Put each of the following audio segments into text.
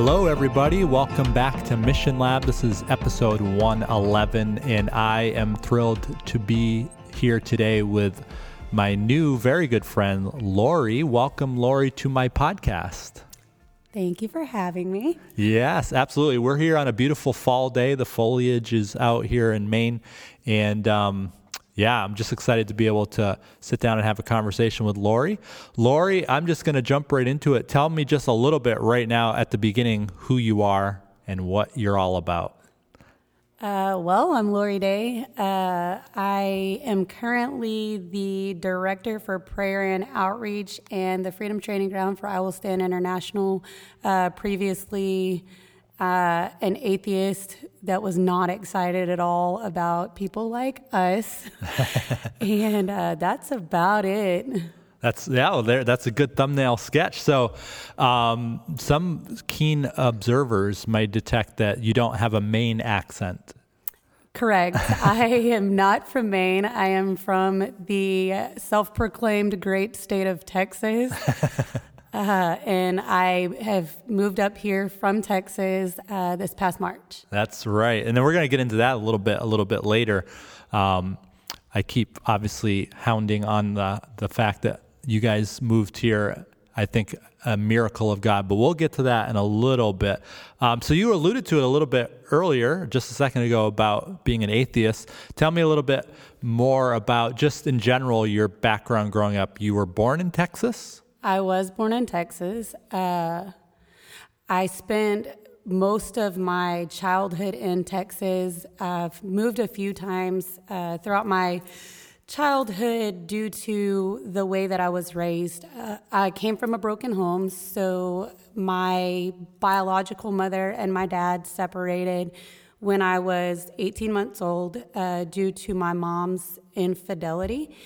Hello, everybody. Welcome back to Mission Lab. This is episode 111, and I am thrilled to be here today with my new, very good friend, Lori. Welcome, Lori, to my podcast. Thank you for having me. Yes, absolutely. We're here on a beautiful fall day. The foliage is out here in Maine, and um, yeah, I'm just excited to be able to sit down and have a conversation with Lori. Lori, I'm just going to jump right into it. Tell me just a little bit right now at the beginning who you are and what you're all about. Uh, well, I'm Lori Day. Uh, I am currently the director for prayer and outreach and the Freedom Training Ground for I Will Stand International. Uh, previously, uh, an atheist that was not excited at all about people like us. and uh, that's about it. That's yeah, well, there. That's a good thumbnail sketch. So, um, some keen observers might detect that you don't have a Maine accent. Correct. I am not from Maine. I am from the self-proclaimed great state of Texas. Uh, and I have moved up here from Texas uh, this past March. That's right, and then we're going to get into that a little bit a little bit later. Um, I keep obviously hounding on the the fact that you guys moved here. I think a miracle of God, but we'll get to that in a little bit. Um, so you alluded to it a little bit earlier, just a second ago, about being an atheist. Tell me a little bit more about just in general your background growing up. You were born in Texas. I was born in Texas. Uh, I spent most of my childhood in Texas. I've moved a few times uh, throughout my childhood due to the way that I was raised. Uh, I came from a broken home, so my biological mother and my dad separated when I was 18 months old uh, due to my mom's infidelity.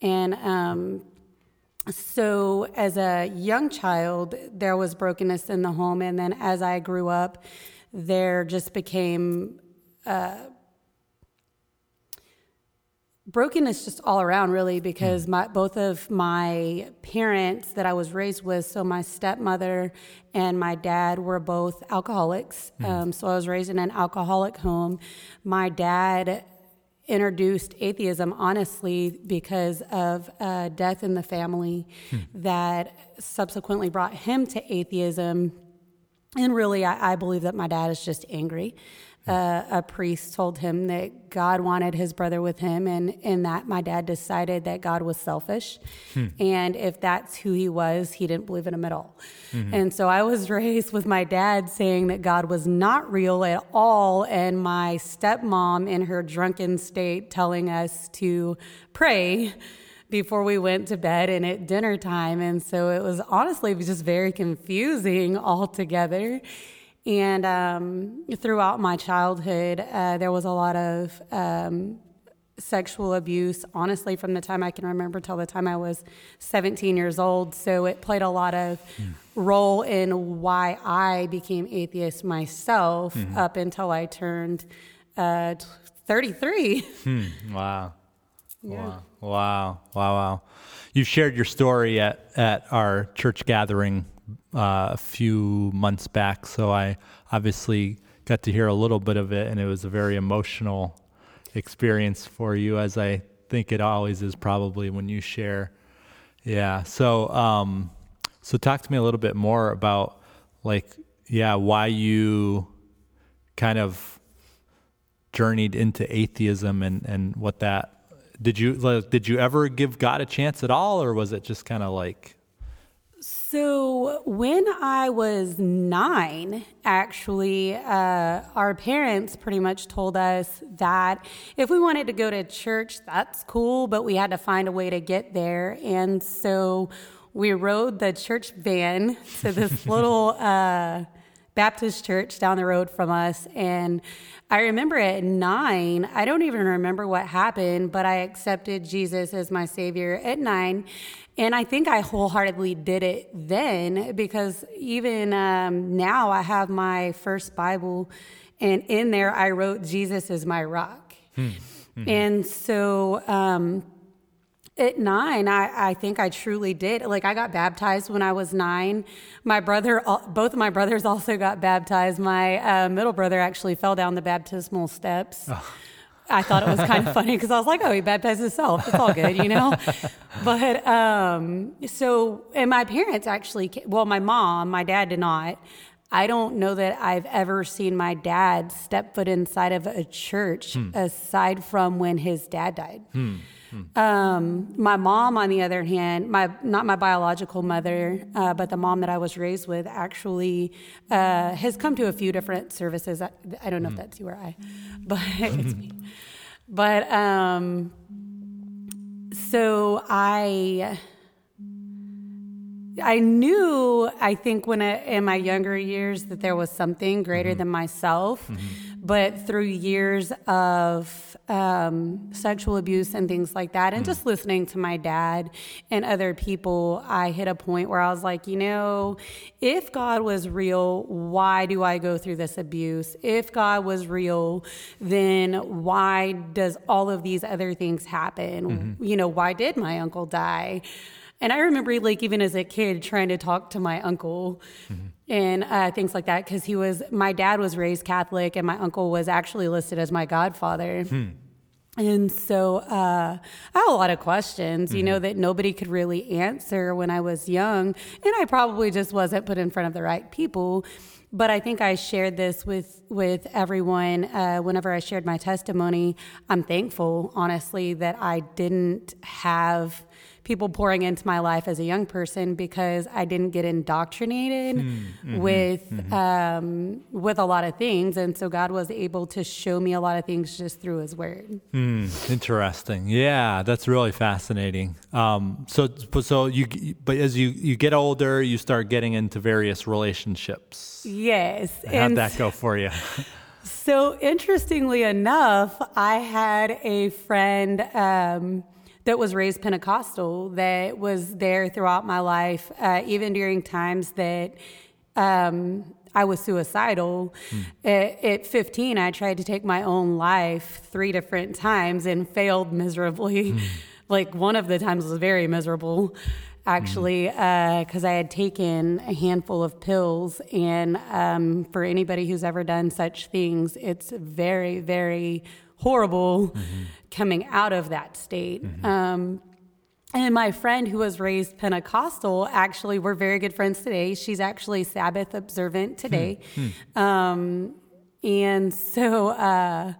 And um, so as a young child there was brokenness in the home and then as i grew up there just became uh, brokenness just all around really because my both of my parents that i was raised with so my stepmother and my dad were both alcoholics. Mm. um, so i was raised in an alcoholic home. My dad introduced atheism honestly because of uh, death in the family hmm. that subsequently brought him to atheism. And really, I, I believe that my dad is just angry uh, a priest told him that God wanted his brother with him, and in that my dad decided that God was selfish, hmm. and if that's who he was, he didn't believe in him at all. Mm-hmm. And so I was raised with my dad saying that God was not real at all, and my stepmom in her drunken state telling us to pray before we went to bed and at dinner time. And so it was honestly it was just very confusing altogether. And um, throughout my childhood, uh, there was a lot of um, sexual abuse, honestly, from the time I can remember till the time I was 17 years old. So it played a lot of mm. role in why I became atheist myself mm-hmm. up until I turned uh, 33. Hmm. Wow. Yeah. Wow. Wow. Wow. Wow. You've shared your story at, at our church gathering uh, a few months back, so I obviously got to hear a little bit of it, and it was a very emotional experience for you, as I think it always is probably when you share. Yeah. So, um, so talk to me a little bit more about like, yeah, why you kind of journeyed into atheism and and what that did you like, did you ever give God a chance at all, or was it just kind of like so, when I was nine, actually, uh, our parents pretty much told us that if we wanted to go to church, that's cool, but we had to find a way to get there. And so we rode the church van to this little uh, Baptist church down the road from us. And I remember at nine, I don't even remember what happened, but I accepted Jesus as my Savior at nine. And I think I wholeheartedly did it then because even um, now I have my first Bible, and in there I wrote, Jesus is my rock. Hmm. Mm-hmm. And so, um, at nine, I, I think I truly did. Like, I got baptized when I was nine. My brother, both of my brothers also got baptized. My uh, middle brother actually fell down the baptismal steps. Oh. I thought it was kind of funny because I was like, oh, he baptized himself. It's all good, you know? but um, so, and my parents actually, well, my mom, my dad did not. I don't know that I've ever seen my dad step foot inside of a church hmm. aside from when his dad died. Hmm. Um, my mom, on the other hand, my not my biological mother, uh, but the mom that I was raised with, actually uh, has come to a few different services. I, I don't know mm. if that's you or I, but it's me. But um, so I. I knew, I think, when I, in my younger years, that there was something greater mm-hmm. than myself. Mm-hmm but through years of um, sexual abuse and things like that, and mm. just listening to my dad and other people, I hit a point where I was like, you know, if God was real, why do I go through this abuse? If God was real, then why does all of these other things happen? Mm-hmm. You know, why did my uncle die? And I remember, like, even as a kid, trying to talk to my uncle mm-hmm. And uh, things like that, because he was, my dad was raised Catholic, and my uncle was actually listed as my godfather. Hmm. And so uh, I have a lot of questions, mm-hmm. you know, mm-hmm. that nobody could really answer when I was young. And I probably just wasn't put in front of the right people. But I think I shared this with, with everyone uh, whenever I shared my testimony. I'm thankful, honestly, that I didn't have people pouring into my life as a young person because I didn't get indoctrinated hmm, mm-hmm, with mm-hmm. Um, with a lot of things, and so God was able to show me a lot of things just through His Word. Mm, interesting. Yeah, that's really fascinating. Um, so, so you, but as you you get older, you start getting into various relationships. Yes. How'd and that go for you? So interestingly enough, I had a friend um, that was raised Pentecostal that was there throughout my life, uh, even during times that um, I was suicidal. Mm. At, at, 15, I tried to take my own life three different times and failed miserably. Mm. like one of the times was very miserable actually, because uh, I had taken a handful of pills. And um, for anybody who's ever done such things, it's very, very horrible mm-hmm. Coming out of that state. Mm-hmm. Um, and my friend who was raised Pentecostal, actually, we're very good friends today. She's actually Sabbath observant today. Hmm. Um, and so, uh,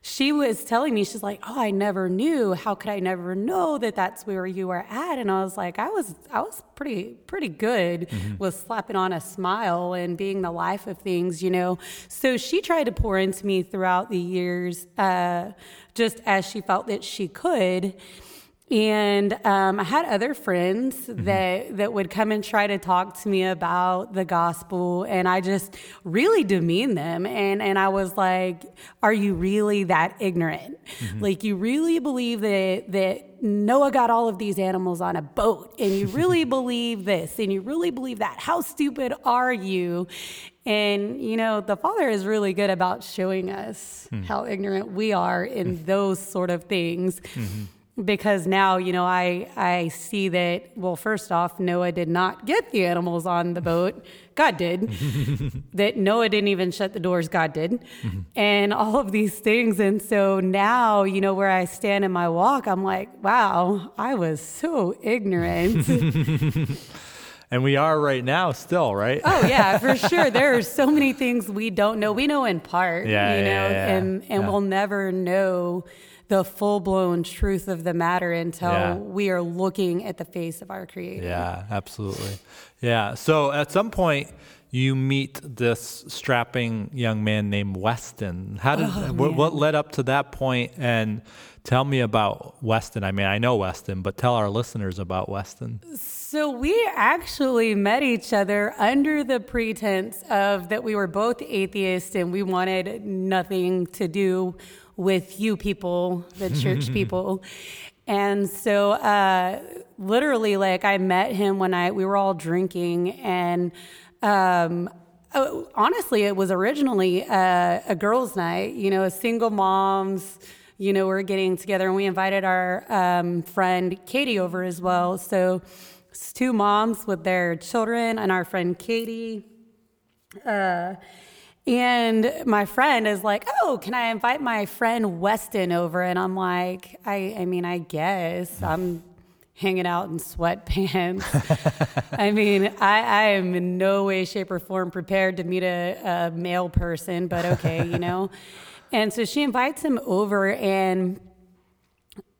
she was telling me, she's like, "Oh, I never knew. How could I never know that that's where you were at?" And I was like, "I was, I was pretty, pretty good mm-hmm. with slapping on a smile and being the life of things, you know." So she tried to pour into me throughout the years, uh, just as she felt that she could. And um, I had other friends mm-hmm. that that would come and try to talk to me about the gospel, and I just really demean them. And and I was like, "Are you really that ignorant? Mm-hmm. Like you really believe that that Noah got all of these animals on a boat, and you really believe this, and you really believe that? How stupid are you?" And you know, the Father is really good about showing us mm-hmm. how ignorant we are in mm. those sort of things. Mm-hmm because now you know I I see that well first off Noah did not get the animals on the boat. God did. That Noah didn't even shut the doors. God did. Mm-hmm. and all of these things. And so now you know where I stand in my walk I'm like wow I was so ignorant. And we are right now still right? Oh yeah for sure. There are so many things we don't know. We know in part yeah, you know yeah, yeah, and and we'll never know the full blown truth of the matter until yeah. we are looking at the face of our Creator. Yeah, absolutely. Yeah. So at some point, you meet this strapping young man named Weston. How did oh, what, what led up to that point? And tell me about Weston. I mean, I know Weston, but tell our listeners about Weston. So we actually met each other under the pretense of that we were both atheists and we wanted nothing to do with you people, the church people. And so, uh, literally, like I met him when I we were all drinking, and um, oh, honestly, it was originally a, a girls' night. You know, a single moms. You know, we're getting together, and we invited our um, friend Katie over as well. So, it's two moms with their children, and our friend Katie. Uh, and my friend is like, "Oh, can I invite my friend Weston over?" And I'm like, "I, I mean, I guess I'm hanging out in sweatpants. I mean, I, I am in no way, shape, or form prepared to meet a, a male person, but okay, you know." and so she invites him over, and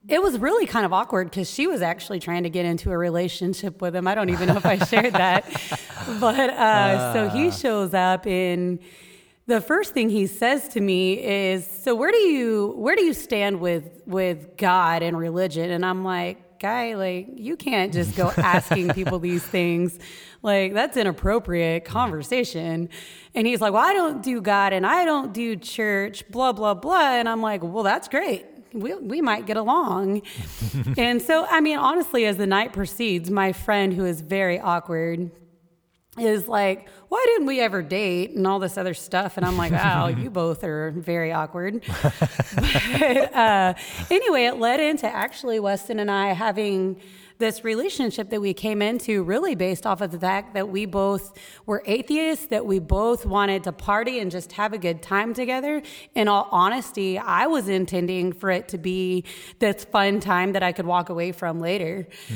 it was really kind of awkward because she was actually trying to get into a relationship with him. I don't even know if I shared that. But uh, so he shows up and the first thing he says to me is, "So where do you where do you stand with with God and religion?" And I'm like, "Guy, like you can't just go asking people these things. Like that's inappropriate conversation." And he's like, "Well, I don't do God and I don't do church, blah blah blah." And I'm like, "Well, that's great." we, we might get along. and so, I mean, honestly, as the night proceeds, my friend, who is very awkward, is like, why didn't we ever date and all this other stuff? And I'm like, oh, you both are very awkward. but, uh, anyway, it led into actually Weston and I having this relationship that we came into really based off of the fact that we both were atheists, that we both wanted to party and just have a good time together. In all honesty, I was intending for it to be this fun time that I could walk away from later. Hmm.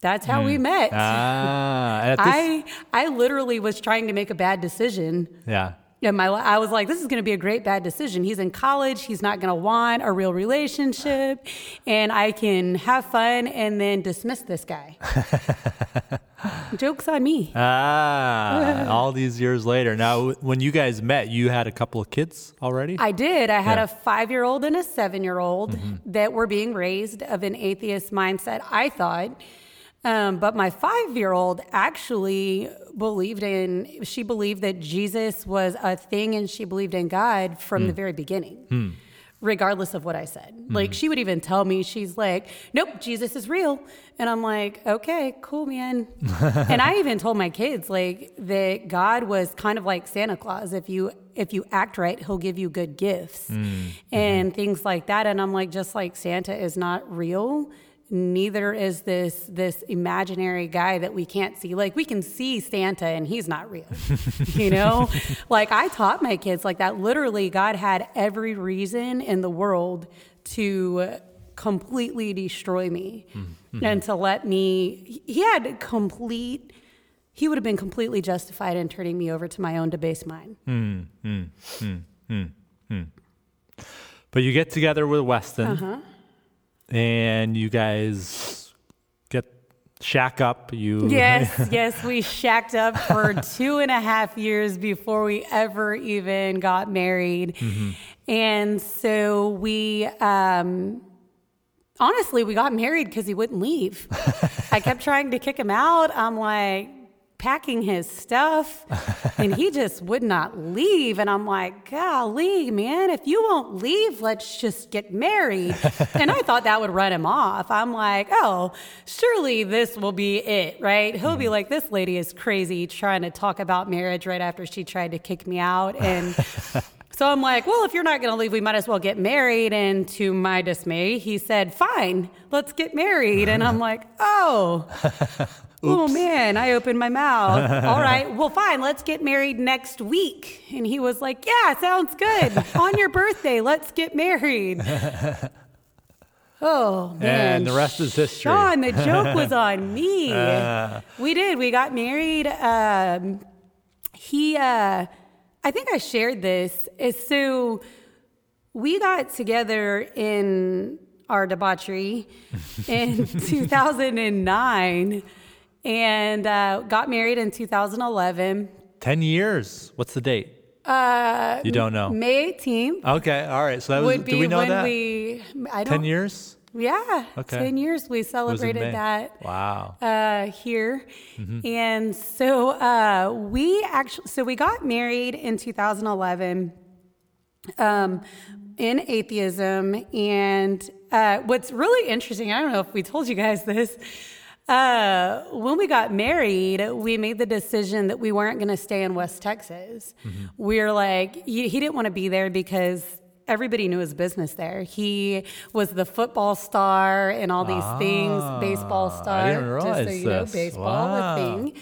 That's how mm. we met. Ah, I I literally was trying to make a bad decision. Yeah. Yeah, my I was like, this is going to be a great bad decision. He's in college. He's not going to want a real relationship, and I can have fun and then dismiss this guy. Jokes on me. Ah, all these years later. Now, when you guys met, you had a couple of kids already. I did. I had yeah. a five-year-old and a seven-year-old mm-hmm. that were being raised of an atheist mindset. I thought um, but my five year old actually believed in, she believed that Jesus was a thing and she believed in God from mm. the hmm. very beginning. Mm. Regardless of what I said. Mm. Like, she would even tell me, she's like, nope, Jesus is real. And I'm like, okay, cool, man. and I even told my kids, like, that God was kind of like Santa Claus. If you if you act right, he'll give you good gifts mm. and mm-hmm. things like that. And I'm like, just like Santa is not real, neither is this this imaginary guy that we can't see. Like we can see santa and he's not real you know? Like i taught my kids like that literally god had every reason in the world to completely destroy me mm-hmm. and to let me he had complete he would have been completely justified in turning me over to my own debased mind. Mm-hmm. but you get together with weston. Uh-huh and you guys get shack up. You yes, yes, we shacked up for two and a half years before we ever even got married, mm-hmm. and so we. Um, honestly, we got married because he wouldn't leave. I kept trying to kick him out. I'm like, packing his stuff and he just would not leave. And I'm like, golly, man, if you won't leave, let's just get married. and I thought that would run him off. I'm like, oh, surely this will be it, right? He'll be mm-hmm. like, this lady is crazy trying to talk about marriage right after she tried to kick me out. And So I'm like, well, if you're not going to leave, we might as well get married. And to my dismay, he said, fine, let's get married. And I'm like, oh, oh man, I opened my mouth. All right, well, fine, let's get married next week. And he was like, yeah, sounds good. On your birthday, let's get married. Oh man! And the rest is history. Sean, the joke was on me. Uh. We did. We got married. Um, he, uh, I think I shared this. So we got together in our debauchery in 2009 and uh, got married in 2011. 10 years. What's the date? Uh, you don't know. May 18th Okay, all right. So that was, would be do we know when that? we. I don't. 10 years? Yeah. Okay. 10 years. We It was in celebrated that. Wow. uh, here. Mm-hmm. And so uh, we actually, so we got married in 2011 um, in atheism. And uh, what's really interesting, I don't know if we told you guys this. Uh, when we got married, we made the decision that we weren't going to stay in West Texas. Mm-hmm. We were like, he, he didn't want to be there because everybody knew his business there. He was the football star and all these things, baseball Ah, star. I didn't just so realize you know, this. baseball Wow. a thing.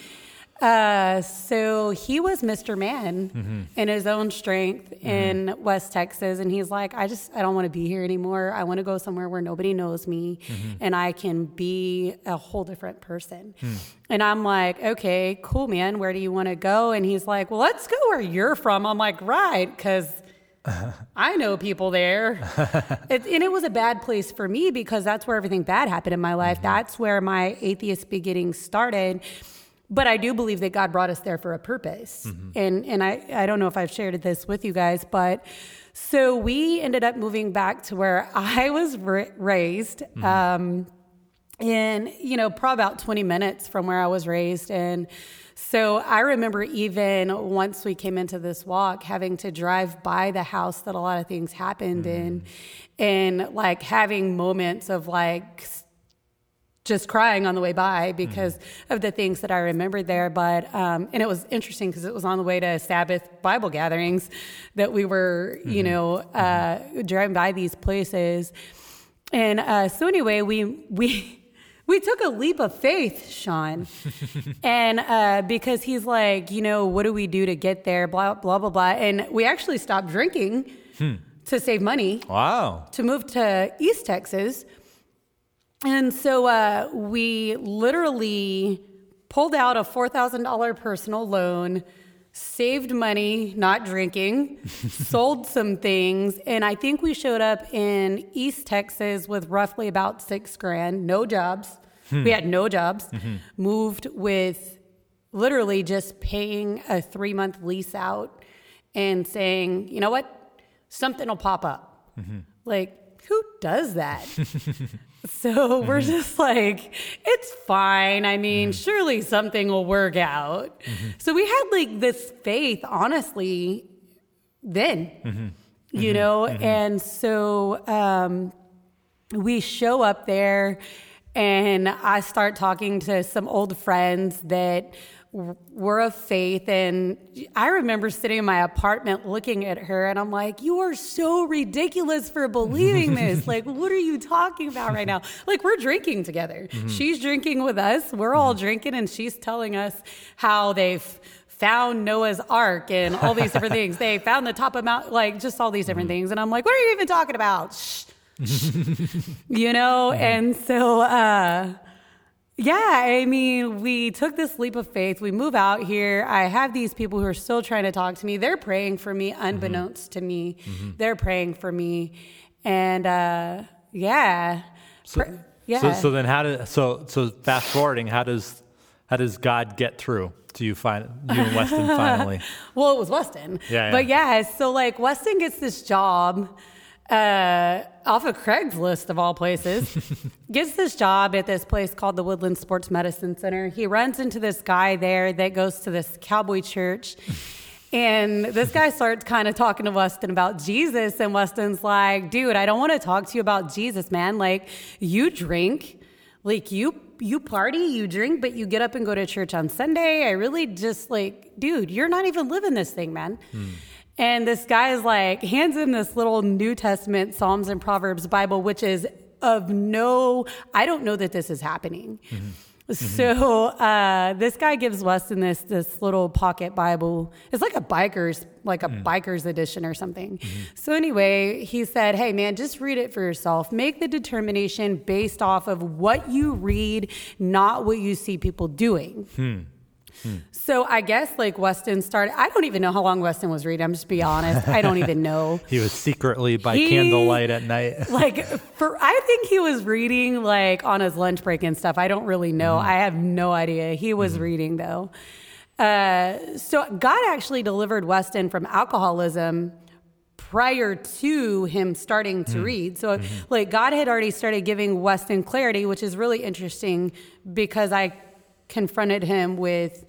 Uh, so he was Mr. Man Mm-hmm. in his own strength in West Texas, and he's like, I just I don't want to be here anymore. I want to go somewhere where nobody knows me, Mm-hmm. and I can be a whole different person. Hmm. And I'm like, okay, cool, man. Where do you want to go? And he's like, well, let's go where you're from. I'm like, right, because. I know people there. it, and it was a bad place for me because that's where everything bad happened in my life. That's where my atheist beginnings started. But I do believe that God brought us there for a purpose. Mm-hmm. And, and I, I don't know if I've shared this with you guys, but so we ended up moving back to where I was ra- raised. Mm-hmm. Um, in you know probably about 20 minutes from where i was raised and so i remember even once we came into this walk having to drive by the house that a lot of things happened in mm-hmm. and like having moments of like just crying on the way by because of the things that I remembered there. But um, and it was interesting because it was on the way to Sabbath Bible gatherings that we were, you know, uh, driving by these places. And uh, so anyway, we we we took a leap of faith, Sean, and uh, because he's like, you know, what do we do to get there? Blah blah blah blah. And we actually stopped drinking to save money Wow. to move to East Texas. And so uh, we literally pulled out a $4,000 personal loan, saved money, not drinking, sold some things. And I think we showed up in East Texas with roughly about six grand, no jobs. Hmm. We had no jobs, mm-hmm. moved with literally just paying a three month lease out and saying, you know what? Something will pop up. Mm-hmm. Like, who does that? so we're mm-hmm. just like, it's fine. I mean, mm-hmm. surely something will work out. Mm-hmm. So we had like this faith, honestly, then, you know? And so um, we show up there and I start talking to some old friends that were of faith. And I remember sitting in my apartment looking at her and I'm like, You are so ridiculous for believing this. like, what are you talking about right now? Like, we're drinking together. Mm-hmm. She's drinking with us. We're all mm-hmm. drinking, and she's telling us how they've found Noah's Ark and all these different things. They found the top of Mount, like just all these different mm-hmm. things. And I'm like, what are you even talking about? Shh. you know? And so, uh, yeah, I mean, we took this leap of faith. We move out here. I have these people who are still trying to talk to me. They're praying for me, unbeknownst to me. They're praying for me. And uh, yeah. Pr- yeah. So, so then how did so so fast forwarding? How does how does God get through to you? Fin- you and Weston finally. Well, it was Weston. Yeah, But yeah. yeah, so like Weston gets this job uh, off of Craigslist of all places. gets this job at this place called the Woodland Sports Medicine Center. He runs into this guy there that goes to this cowboy church. And this guy starts kind of talking to Weston about Jesus, and Weston's like, "Dude, I don't want to talk to you about Jesus, man. Like, you drink, like you you party, you drink, but you get up and go to church on Sunday. I really just like, dude, you're not even living this thing, man." And this guy is like, hands him this little New Testament Psalms and Proverbs Bible, which is of no, I don't know that this is happening. Mm-hmm. Mm-hmm. So uh, this guy gives Weston this this little pocket Bible. It's like a biker's like a mm. biker's edition or something. Mm-hmm. So anyway, he said, "Hey man, just read it for yourself. Make the determination based off of what you read, not what you see people doing." Hmm. So I guess like Weston started. I don't even know how long Weston was reading. I'm just be honest. I don't even know. He was secretly by He- candlelight at night. like for I think he was reading like on his lunch break and stuff. I don't really know. Mm. I have no idea. He was mm. reading though. Uh, so God actually delivered Weston from alcoholism prior to him starting to mm. read. So mm-hmm. like God had already started giving Weston clarity, which is really interesting because I confronted him with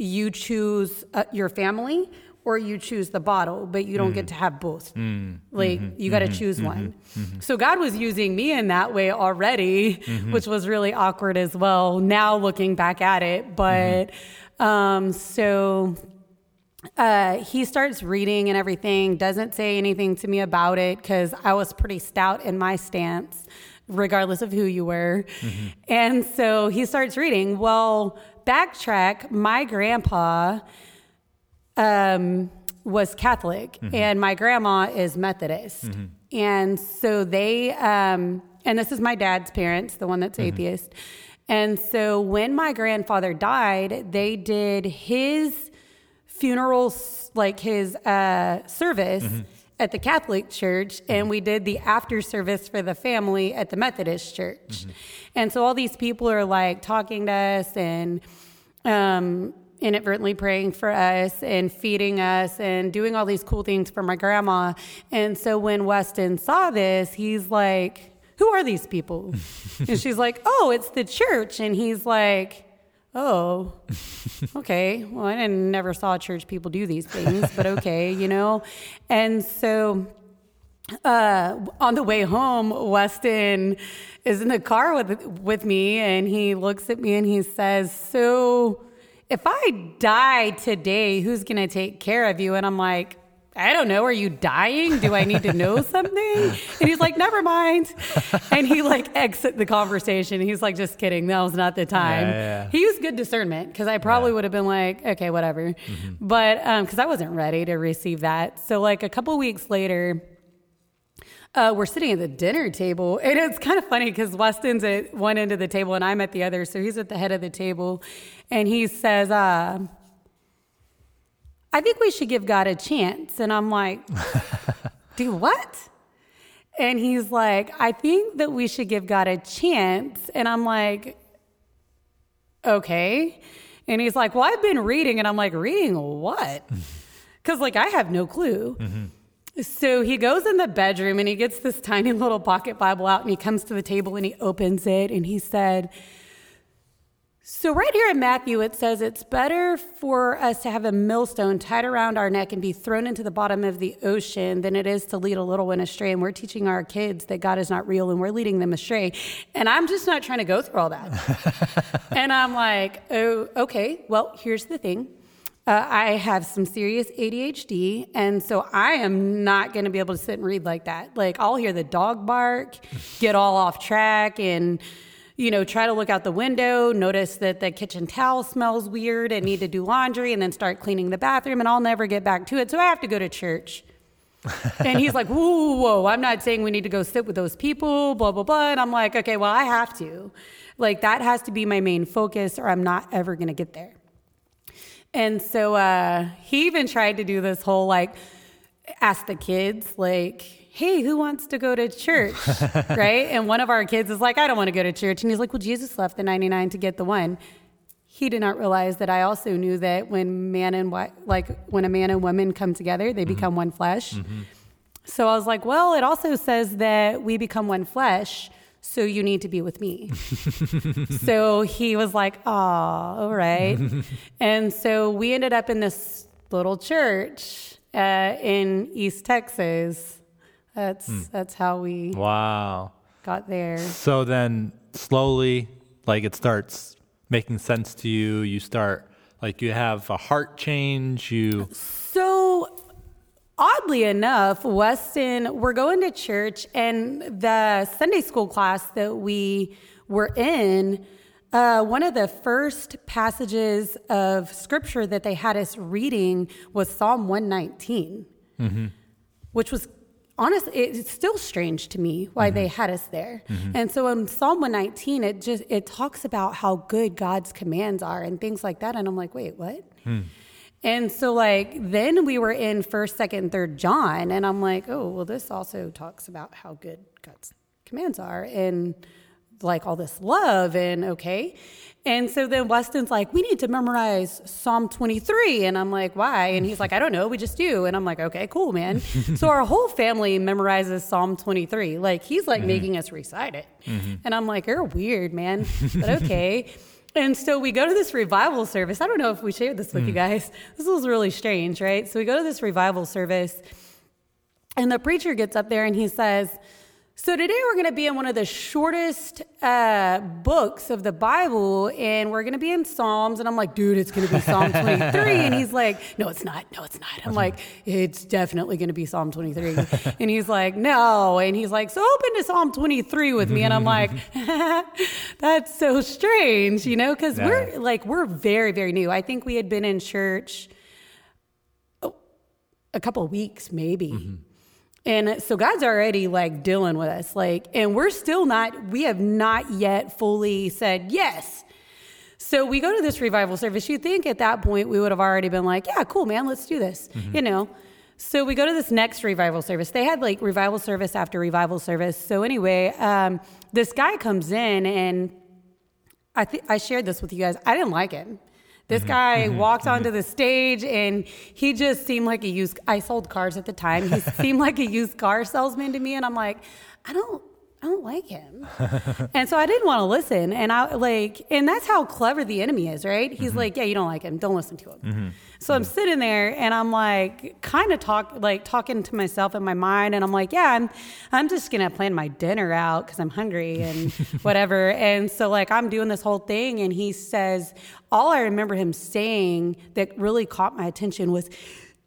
you choose uh, your family or you choose the bottle, but you don't get to have both. Mm. Mm-hmm. Like you got to mm-hmm. choose one. Mm-hmm. So God was using me in that way already, which was really awkward as well. Now looking back at it, but um, so uh, he starts reading and everything, doesn't say anything to me about it because I was pretty stout in my stance, regardless of who you were. And so he starts reading. Well, backtrack, my grandpa um, was Catholic and my grandma is Methodist. And so they, um, and this is my dad's parents, the one that's atheist. And so when my grandfather died, they did his funeral, like his uh, service at the Catholic Church, and we did the after service for the family at the Methodist Church. And so all these people are like talking to us and um, inadvertently praying for us and feeding us and doing all these cool things for my grandma. And so when Weston saw this, he's like, Who are these people? and she's like, Oh, it's the church. And he's like, Oh, okay. Well, I didn't, never saw church people do these things, but okay, you know? And so uh, on the way home, Weston is in the car with with me, and he looks at me and he says, "So, if I die today, who's gonna take care of you?" And I'm like. I don't know. Are you dying? Do I need to know something? And he's like, never mind. And he like exit the conversation. He's like, just kidding. That was not the time. Yeah, yeah, yeah. He used good discernment because I probably would have been like, okay, whatever. But because I wasn't ready to receive that. So like a couple weeks later, uh, we're sitting at the dinner table, and it's kind of funny because Weston's at one end of the table and I'm at the other. So he's at the head of the table, and he says, uh, "I think we should give God a chance." And I'm like, "Do what?" And he's like, "I think that we should give God a chance." And I'm like, "Okay." And he's like, "Well, I've been reading," and I'm like, "Reading what?" Because like I have no clue. Mm-hmm. So he goes in the bedroom and he gets this tiny little pocket Bible out and he comes to the table and he opens it and he said, So, right here in Matthew, it says it's better for us to have a millstone tied around our neck and be thrown into the bottom of the ocean than it is to lead a little one astray. And we're teaching our kids that God is not real and we're leading them astray. And I'm just not trying to go through all that. and I'm like, Oh, okay. Well, here's the thing. Uh, I have some serious ADHD, and so I am not going to be able to sit and read like that. Like, I'll hear the dog bark, get all off track, and you know, try to look out the window, notice that the kitchen towel smells weird, and need to do laundry, and then start cleaning the bathroom, and I'll never get back to it. So I have to go to church. and he's like, whoa, whoa, whoa, I'm not saying we need to go sit with those people, blah, blah, blah. And I'm like, okay, well, I have to. Like, that has to be my main focus, or I'm not ever going to get there. And so uh, he even tried to do this whole like, ask the kids, like, hey, who wants to go to church? right? And one of our kids is like, I don't want to go to church. And he's like, well, Jesus left the 99 to get the one. He did not realize that I also knew that when man and wi- like when a man and woman come together, they become one flesh. So I was like, well, it also says that we become one flesh, so you need to be with me. so he was like, oh, all right. and so we ended up in this little church uh, in East Texas. That's that's how we Wow. got there. So then slowly, like it starts making sense to you. You start, like, you have a heart change. You, So oddly enough, Weston, we're going to church, and the Sunday school class that we were in, uh, one of the first passages of scripture that they had us reading was Psalm 119, which was honestly it's still strange to me why they mm-hmm. had us there. Mm-hmm. And so in psalm 119 it just it talks about how good god's commands are and things like that. And i'm like wait what? Hmm. And so like then we were in first, second, third John, and I'm like, oh well, this also talks about how good God's commands are. And like all this love and okay. And so then Weston's like, we need to memorize Psalm 23. And I'm like, why? And he's like, I don't know. We just do. And I'm like, okay, cool, man. so our whole family memorizes Psalm 23. Like he's like mm-hmm. making us recite it. Mm-hmm. And I'm like, you're weird, man. But okay. And so we go to this revival service. I don't know if we shared this with you mm. guys. This was really strange, right? So we go to this revival service, and the preacher gets up there and he says, so today we're going to be in one of the shortest uh, books of the Bible, and we're going to be in Psalms. And I'm like, dude, it's going to be Psalm 23. and he's like, no, it's not. No, it's not. I'm like, it's definitely going to be Psalm 23. and he's like, no. And he's like, so open to Psalm 23 with me. And I'm like, that's so strange, you know, because Yeah. we're like, we're very, very new. I think we had been in church oh, a couple of weeks, maybe. And so God's already like dealing with us, like, and we're still not, we have not yet fully said yes. So we go to this revival service. You think at that point we would have already been like, yeah, cool, man, let's do this, you know? So we go to this next revival service. They had like revival service after revival service. So anyway, um, this guy comes in and I think I shared this with you guys. I didn't like him. This mm-hmm. guy mm-hmm. walked onto mm-hmm. the stage and he just seemed like a used I sold cars at the time. He seemed like a used car salesman to me. And I'm like, I don't I don't like him. and so I didn't want to listen. And I like and that's how clever the enemy is, right? He's mm-hmm. like, Yeah, you don't like him. Don't listen to him. Mm-hmm. So I'm sitting there and I'm like kind of talk like talking to myself in my mind and I'm like, yeah, I'm I'm just going to plan my dinner out cuz I'm hungry and whatever. And so like I'm doing this whole thing and he says all I remember him saying that really caught my attention was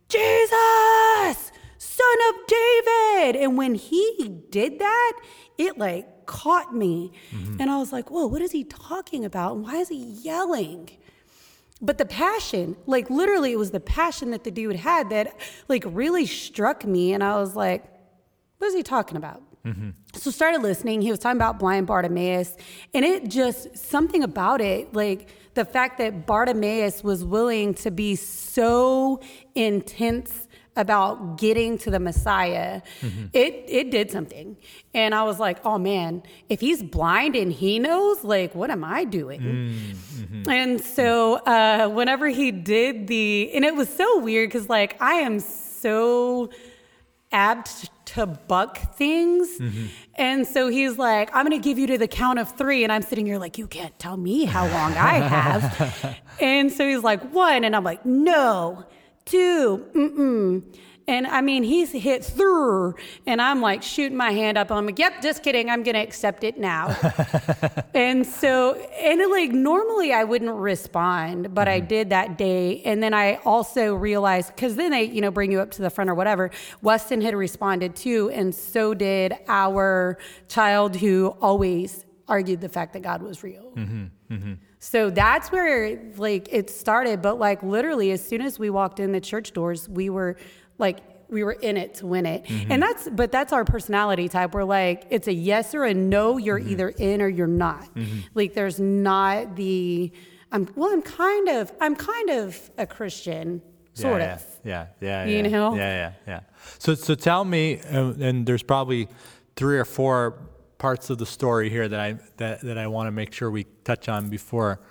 Jesus, son of David. And when he did that, it like caught me. Mm-hmm. And I was like, whoa, what is he talking about? And why is he yelling? But the passion, like literally, it was the passion that the dude had that like really struck me. And I was like, what is he talking about? Mm-hmm. So started listening. He was talking about blind Bartimaeus, and it just something about it, like the fact that Bartimaeus was willing to be so intense about getting to the Messiah, mm-hmm. it it did something. And I was like, oh man, if he's blind and he knows, like, what am I doing? Mm-hmm. And so uh, whenever he did the, and it was so weird because like I am so apt to buck things. Mm-hmm. And so he's like, I'm going to give you to the count of three. And I'm sitting here like, you can't tell me how long I have. and so he's like, one. And I'm like, no, two, mm-mm. And I mean, he's hit through, and I'm like shooting my hand up. I'm like, yep, just kidding. I'm going to accept it now. and so, and it, like normally I wouldn't respond, but I mm-hmm. did that day. And then I also realized, because then they, you know, bring you up to the front or whatever. Weston had responded too, and so did our child who always argued the fact that God was real. Mm-hmm. Mm-hmm. So that's where like it started. But like literally, as soon as we walked in the church doors, we were like we were in it to win it. Mm-hmm. And that's but that's our personality type. We're like it's a yes or a no. You're mm-hmm. either in or you're not. Mm-hmm. Like there's not the I'm well. I'm kind of I'm kind of a Christian, sort yeah, of. Yeah, yeah, yeah. You yeah, know? Yeah, yeah, yeah. So, so tell me, uh, and there's probably three or four parts of the story here that I that, that I want to make sure we touch on before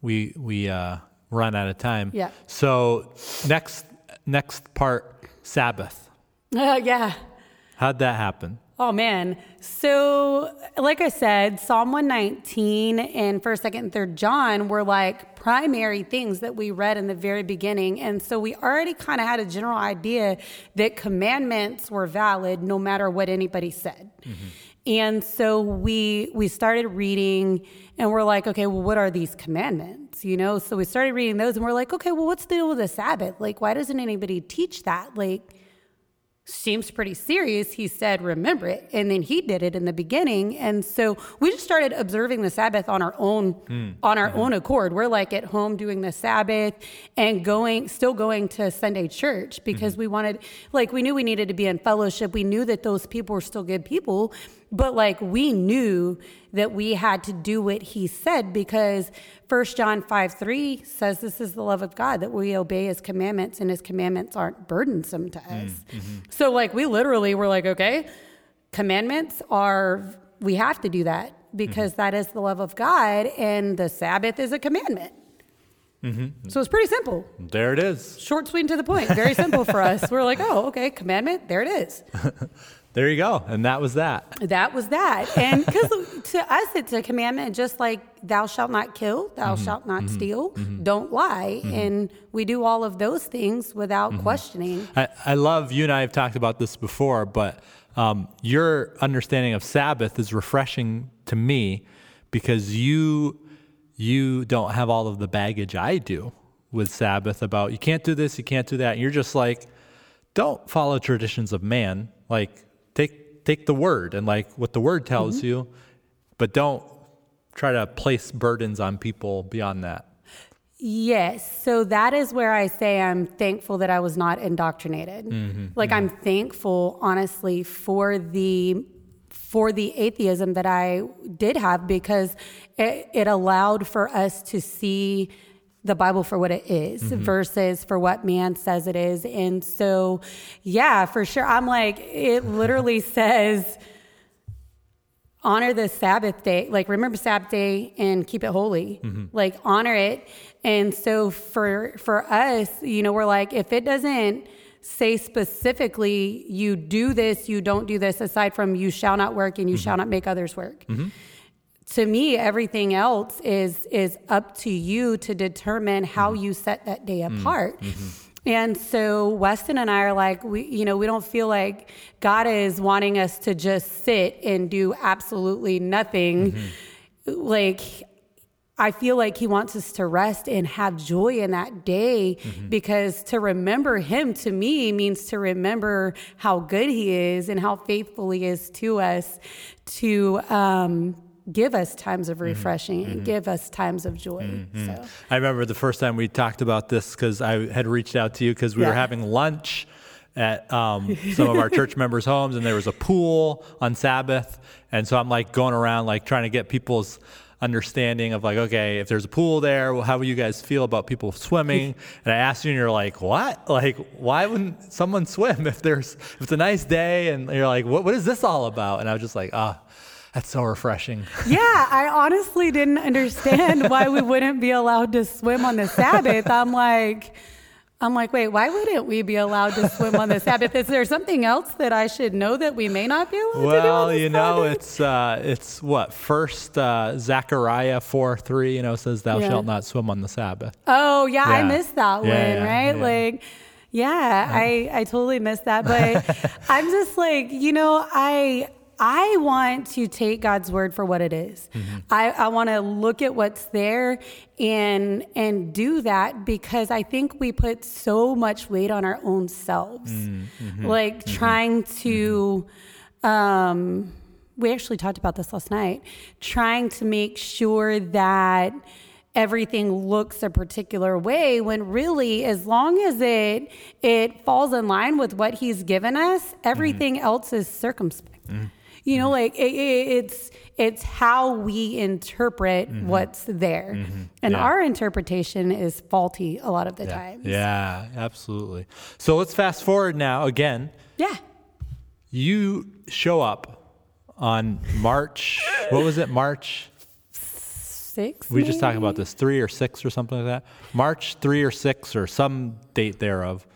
we we uh, run out of time. Yeah. So next next part, Sabbath. Uh, yeah. How'd that happen? Oh man. So like I said, Psalm 119 and 1st, 2nd, and 3rd John were like primary things that we read in the very beginning. And so we already kind of had a general idea that commandments were valid no matter what anybody said. And so we we started reading and we're like, okay, well, what are these commandments? You know, so we started reading those and we're like, okay, well, what's the deal with the Sabbath? Like, why doesn't anybody teach that? Like, seems pretty serious. He said, remember it. And then he did it in the beginning. And so we just started observing the Sabbath on our own, hmm. on our mm-hmm. own accord. We're like at home doing the Sabbath and going, still going to Sunday church because mm-hmm. we wanted, like, we knew we needed to be in fellowship. We knew that those people were still good people. But like we knew that we had to do what he said because 1 John 5 3 says this is the love of God that we obey his commandments and his commandments aren't burdensome to us. Mm, mm-hmm. So like we literally were like, okay, commandments are we have to do that. because mm-hmm. that is the love of God, and the Sabbath is a commandment. Mm-hmm. So it's pretty simple, There it is. short, sweet, and to the point. Very simple for us. We're like, oh, okay, commandment, there it is. There you go. And that was that. That was that. And because to us, it's a commandment, just like thou shalt not kill, thou mm-hmm. shalt not mm-hmm. steal, mm-hmm. don't lie. And we do all of those things without questioning. I, I love you and I have talked about this before, but um, your understanding of Sabbath is refreshing to me because you you don't have all of the baggage I do with Sabbath about you can't do this, you can't do that. And you're just like, don't follow traditions of man. Like take the word and like what the word tells mm-hmm. you, but don't try to place burdens on people beyond that. Yes. So that is where I say I'm thankful that I was not indoctrinated. Mm-hmm. like I'm mm-hmm. thankful honestly for the for the atheism that I did have because it, it allowed for us to see the Bible for what it is mm-hmm. versus for what man says it is. And so yeah, for sure I'm like it literally says honor the Sabbath day. Like remember Sabbath day and keep it holy. Mm-hmm. Like honor it. And so for for us, you know, we're like if it doesn't say specifically you do this, you don't do this aside from you shall not work and you mm-hmm. shall not make others work. To me, everything else is is up to you to determine how mm-hmm. you set that day mm-hmm. apart. Mm-hmm. And so Weston and I are like, we, you know, we don't feel like God is wanting us to just sit and do absolutely nothing. Like, I feel like He wants us to rest and have joy in that day because to remember Him to me means to remember how good He is and how faithful He is to us to, um, give us times of refreshing and give us times of joy. So. I remember the first time we talked about this because I had reached out to you because we were having lunch at um, some of our church members' homes, and there was a pool on Sabbath, and so I'm like going around like trying to get people's understanding of like, okay, if there's a pool there, well, how will you guys feel about people swimming? and I asked you, and you're like, what? Like, why wouldn't someone swim if there's if it's a nice day? And you're like, what what is this all about? And I was just like, ah. That's so refreshing. Yeah, I honestly didn't understand why we wouldn't be allowed to swim on the Sabbath. I'm like, I'm like, wait, why wouldn't we be allowed to swim on the Sabbath? Is there something else that I should know that we may not be allowed to do? Well, you know, Sabbath? it's uh, it's what first uh, Zechariah four three, you know, says, "Thou Yeah. shalt not swim on the Sabbath." Oh yeah, I missed that Yeah, one, yeah, right? yeah. Like, yeah, I I totally missed that, but I'm just like, you know, I I want to take God's word for what it is. Mm-hmm. I I want to look at what's there and and do that because I think we put so much weight on our own selves, Mm-hmm. like trying to. Um, we actually talked about this last night, trying to make sure that everything looks a particular way when really as long as it it falls in line with what he's given us, everything else is circumspect. You know, mm-hmm. like it, it, it's it's how we interpret mm-hmm. what's there, mm-hmm. and Yeah. our interpretation is faulty a lot of the Yeah. times. yeah, absolutely. So let's fast forward now again. yeah. You show up on March. what was it? March. Six. We just talked maybe? about this three or six or something like that. March three or six or some date thereof.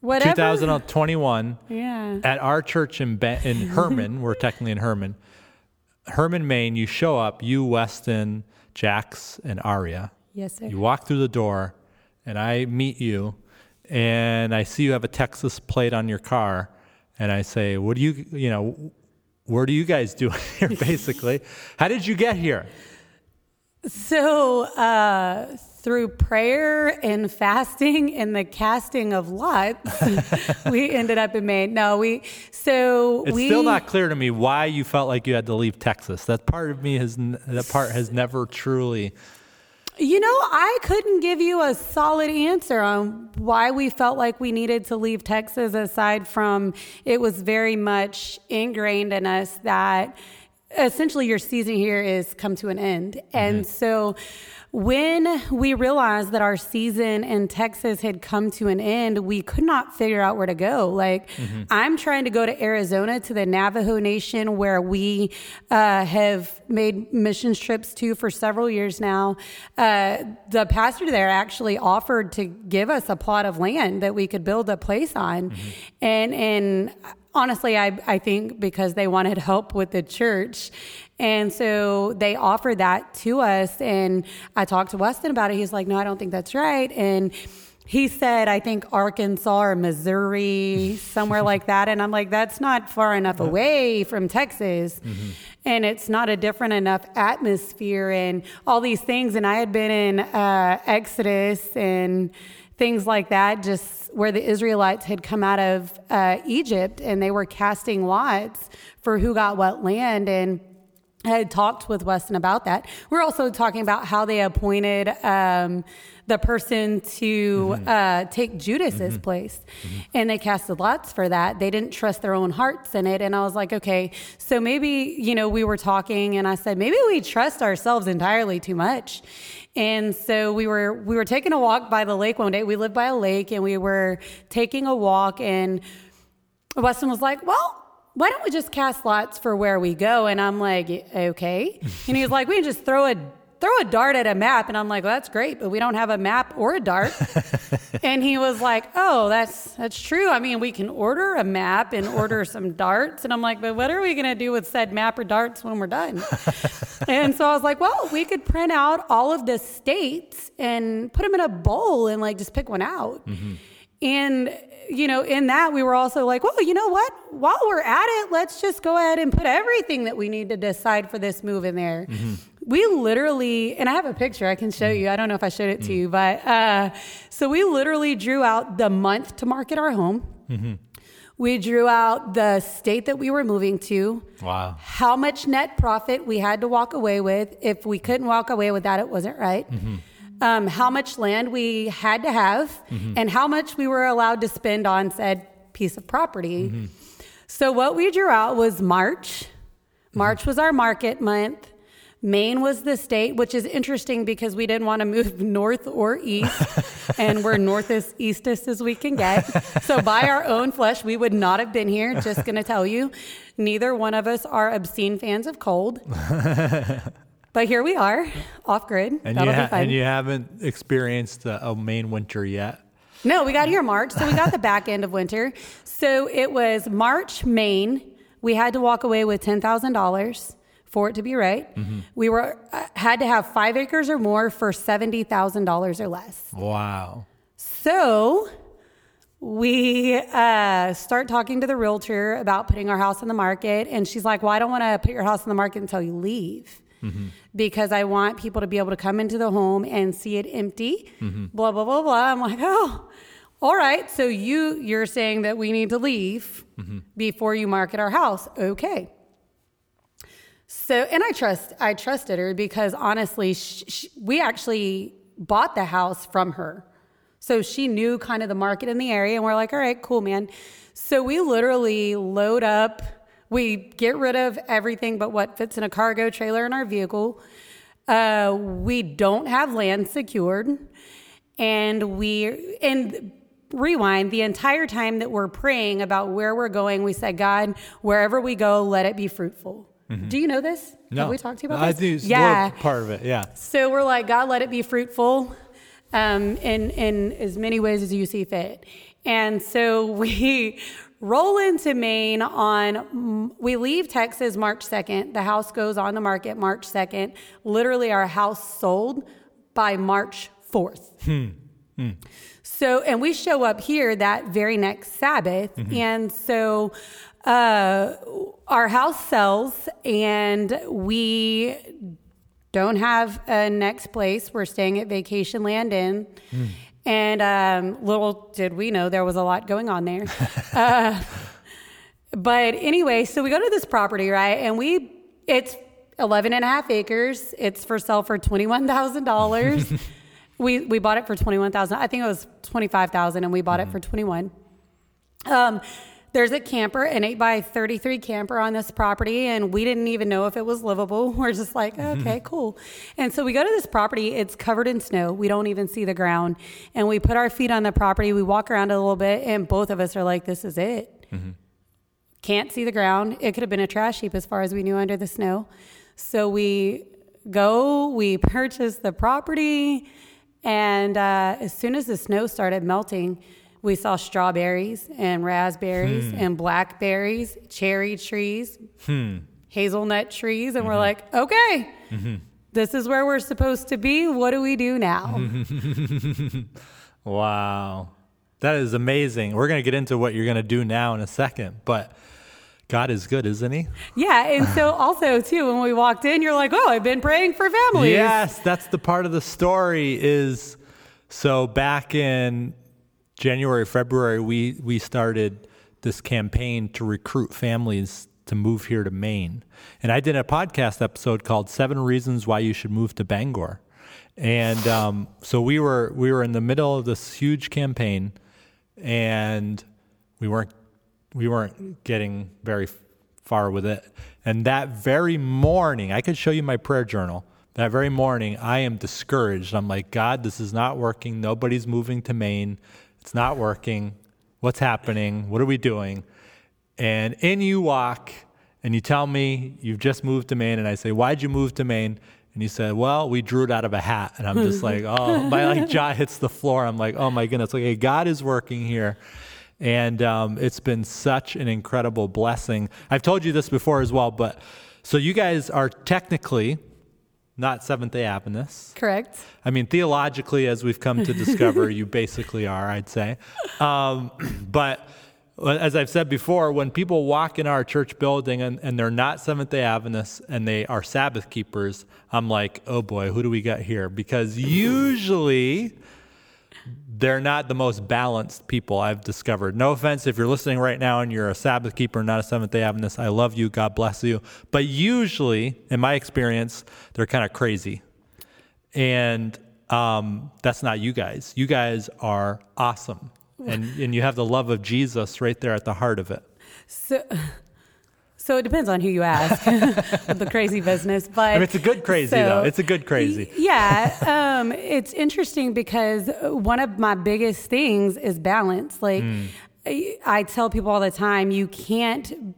Whatever. 2021. Yeah. at our church in in Hermon, we're technically in Hermon, Hermon, Maine. You show up, you, Weston, Jax, and Aria. Yes, sir. You walk through the door, and I meet you, and I see you have a Texas plate on your car, and I say, "What do you, you know, where do you guys do here?" Basically, how did you get here? So, uh, through prayer and fasting and the casting of lots, we ended up in Maine. No, we, so we. It's we. still not clear to me why you felt like you had to leave Texas. That part of me has that part has never truly. You know, I couldn't give you a solid answer on why we felt like we needed to leave Texas, aside from it was very much ingrained in us that essentially your season here is come to an end. And mm-hmm. so when we realized that our season in Texas had come to an end, we could not figure out where to go. Like, I'm trying to go to Arizona to the Navajo Nation, where we uh, have made mission trips to for several years now. Uh, the pastor there actually offered to give us a plot of land that we could build a place on, and and honestly, I, I think because they wanted help with the church. And so they offered that to us. And I talked to Weston about it. He's like, no, I don't think that's right. And he said, I think Arkansas or Missouri, somewhere like that. And I'm like, that's not far enough away from Texas. And it's not a different enough atmosphere and all these things. And I had been in uh, Exodus and things like that, just where the Israelites had come out of uh, Egypt and they were casting lots for who got what land. And I had talked with Weston about that. We're also talking about how they appointed um, the person to uh, take Judas's place, and they casted lots for that. They didn't trust their own hearts in it, and I was like, okay, so maybe you know we were talking, and I said maybe we trust ourselves entirely too much. And so we were we were taking a walk by the lake one day. We lived by a lake, and we were taking a walk, and Weston was like, "Well, why don't we just cast lots for where we go?" And I'm like, "Okay." And he's like, "We can just throw a throw a dart at a map." And I'm like, "Well, that's great, but we don't have a map or a dart." and he was like, "Oh, that's that's true. I mean, we can order a map and order some darts." And I'm like, "But what are we going to do with said map or darts when we're done?" and so I was like, "Well, we could print out all of the states and put them in a bowl and like just pick one out." Mm-hmm. And you know, in that we were also like, well, you know what? While we're at it, let's just go ahead and put everything that we need to decide for this move in there. Mm-hmm. We literally, and I have a picture I can show mm-hmm. you. I don't know if I showed it to mm-hmm. you, but uh, so we literally drew out the month to market our home. We drew out the state that we were moving to, Wow. how much net profit we had to walk away with. If we couldn't walk away with that, it wasn't right. Um, how much land we had to have, mm-hmm. and how much we were allowed to spend on said piece of property. Mm-hmm. So, what we drew out was March. Mm-hmm. March was our market month. Maine was the state, which is interesting because we didn't want to move north or east, and we're northest, eastest as we can get. So, by our own flesh, we would not have been here. Just going to tell you, neither one of us are obscene fans of cold. but here we are, off grid. And That'll you, be fun. and you haven't experienced a, a Maine winter yet. No, we got here March, so we got the back end of winter. So it was March, Maine. We had to walk away with ten thousand dollars for it to be right. We were uh, had to have five acres or more for seventy thousand dollars or less. Wow. So we uh, start talking to the realtor about putting our house on the market, and she's like, "Well, I don't want to put your house on the market until you leave." Because I want people to be able to come into the home and see it empty. Mm-hmm. Blah blah blah blah. I'm like, oh, all right. So you you're saying that we need to leave mm-hmm. before you market our house? Okay. So, and I trust, I trusted her because honestly, sh sh we actually bought the house from her. So she knew kind of the market in the area, and we're like, all right, cool, man. So we literally load up, we get rid of everything but what fits in a cargo trailer in our vehicle. Uh, we don't have land secured, and we, and rewind the entire time that we're praying about where we're going, we said, God, wherever we go, let it be fruitful. Do you know this? No. Have we talked to you about I this? it's yeah. yeah. part of it. Yeah. So we're like, God, let it be fruitful um, in, in as many ways as you see fit. And so we roll into Maine on, we leave Texas March 2nd. The house goes on the market March 2nd. Literally, our house sold by March 4th. Hmm. Hmm. So, and we show up here that very next Sabbath. Mm-hmm. And so, uh, our house sells and we don't have a next place. We're staying at Vacationland Inn. Hmm. And um, little did we know there was a lot going on there. uh, but anyway, so we go to this property, right? And we, it's 11 and a half acres. It's for sale for $21,000. we, we bought it for 21000 I think it was 25000 and we bought it for 21 um, there's a camper, an 8 by 33 camper on this property, and we didn't even know if it was livable. We're just like, okay, cool. And so we go to this property, it's covered in snow. We don't even see the ground. And we put our feet on the property, we walk around a little bit, and both of us are like, this is it. Can't see the ground. It could have been a trash heap as far as we knew under the snow. So we go, we purchase the property, and uh, as soon as the snow started melting, we saw strawberries and raspberries hmm. and blackberries, cherry trees, hmm. hazelnut trees, and we're mm-hmm. like, okay, mm-hmm. this is where we're supposed to be. What do we do now? Wow. That is amazing. We're going to get into what you're going to do now in a second, but God is good, isn't he? yeah, and so also too, when we walked in, you're like, oh, I've been praying for families. Yes, that's the part of the story is so back in January, February, we we started this campaign to recruit families to move here to Maine. And I did a podcast episode called Seven Reasons Why You Should Move to Bangor. And um, so we were we were in the middle of this huge campaign and we weren't we weren't getting very far with it. And that very morning, I could show you my prayer journal. That very morning, I am discouraged. I'm like, God, this is not working. Nobody's moving to Maine. It's not working. What's happening? What are we doing? And in you walk, and you tell me you've just moved to Maine, and I say, Why'd you move to Maine? And you said, Well, we drew it out of a hat. And I'm just like, Oh, my like jaw hits the floor. I'm like, Oh my goodness. Okay, God is working here. And um, it's been such an incredible blessing. I've told you this before as well, but so you guys are technically not Seventh day Adventists. Correct. I mean, theologically, as we've come to discover, you basically are, I'd say. Um, but as I've said before, when people walk in our church building and, and they're not Seventh day Adventists and they are Sabbath keepers, I'm like, oh boy, who do we got here? Because usually they're not the most balanced people I've discovered. No offense if you're listening right now and you're a Sabbath keeper, not a Seventh day Adventist. I love you. God bless you. But usually, in my experience, they're kind of crazy. And um, that's not you guys. You guys are awesome. And, and you have the love of Jesus right there at the heart of it. So, so it depends on who you ask the crazy business. But I mean, it's a good crazy, though. It's a good crazy. Yeah, um, it's interesting because one of my biggest things is balance. Like I, I tell people all the time, you can't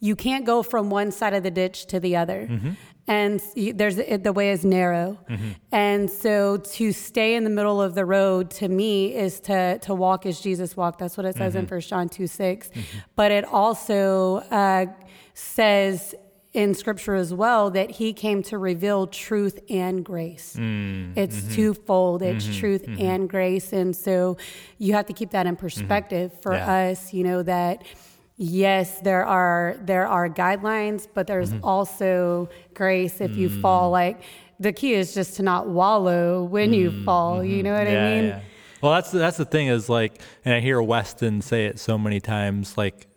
you can't go from one side of the ditch to the other. And you- there's the way is narrow, and so to stay in the middle of the road to me is to to walk as Jesus walked. That's what it says in First John two Mm-hmm. But it also uh, says in scripture as well that he came to reveal truth and grace. Mm, It's mm-hmm. twofold, it's truth and grace. And so you have to keep that in perspective for Mm-hmm. Yeah. us, you know, that yes, there are there are guidelines, but there's Mm-hmm. also grace if you Mm. fall. Like the key is just to not wallow when you fall. You know what Mm-hmm. yeah, I mean? yeah. Well, that's that's the thing is like, and I hear Weston say it so many times. Like,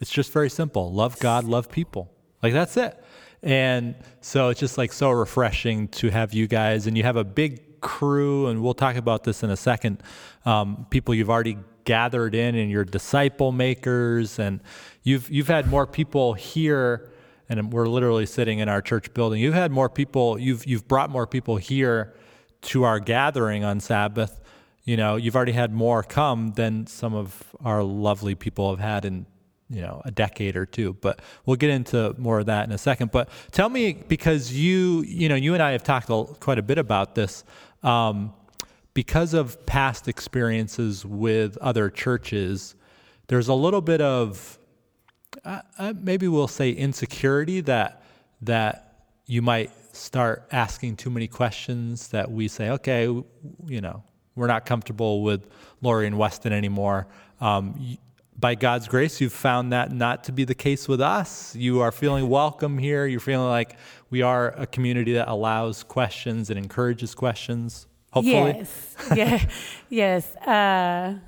it's just very simple: love God, love people. Like that's it. And so it's just like so refreshing to have you guys, and you have a big crew, and we'll talk about this in a second. Um, people you've already gathered in, and your disciple makers, and you've you've had more people here and we're literally sitting in our church building. You've had more people. You've you've brought more people here to our gathering on Sabbath. You know, you've already had more come than some of our lovely people have had in you know a decade or two. But we'll get into more of that in a second. But tell me because you you know you and I have talked quite a bit about this. Um, because of past experiences with other churches, there's a little bit of uh, uh, maybe we'll say insecurity that that you might start asking too many questions that we say okay you know we're not comfortable with Lori and Weston anymore um, by God's grace you've found that not to be the case with us you are feeling welcome here you're feeling like we are a community that allows questions and encourages questions hopefully Yes. yeah. yes. Uh,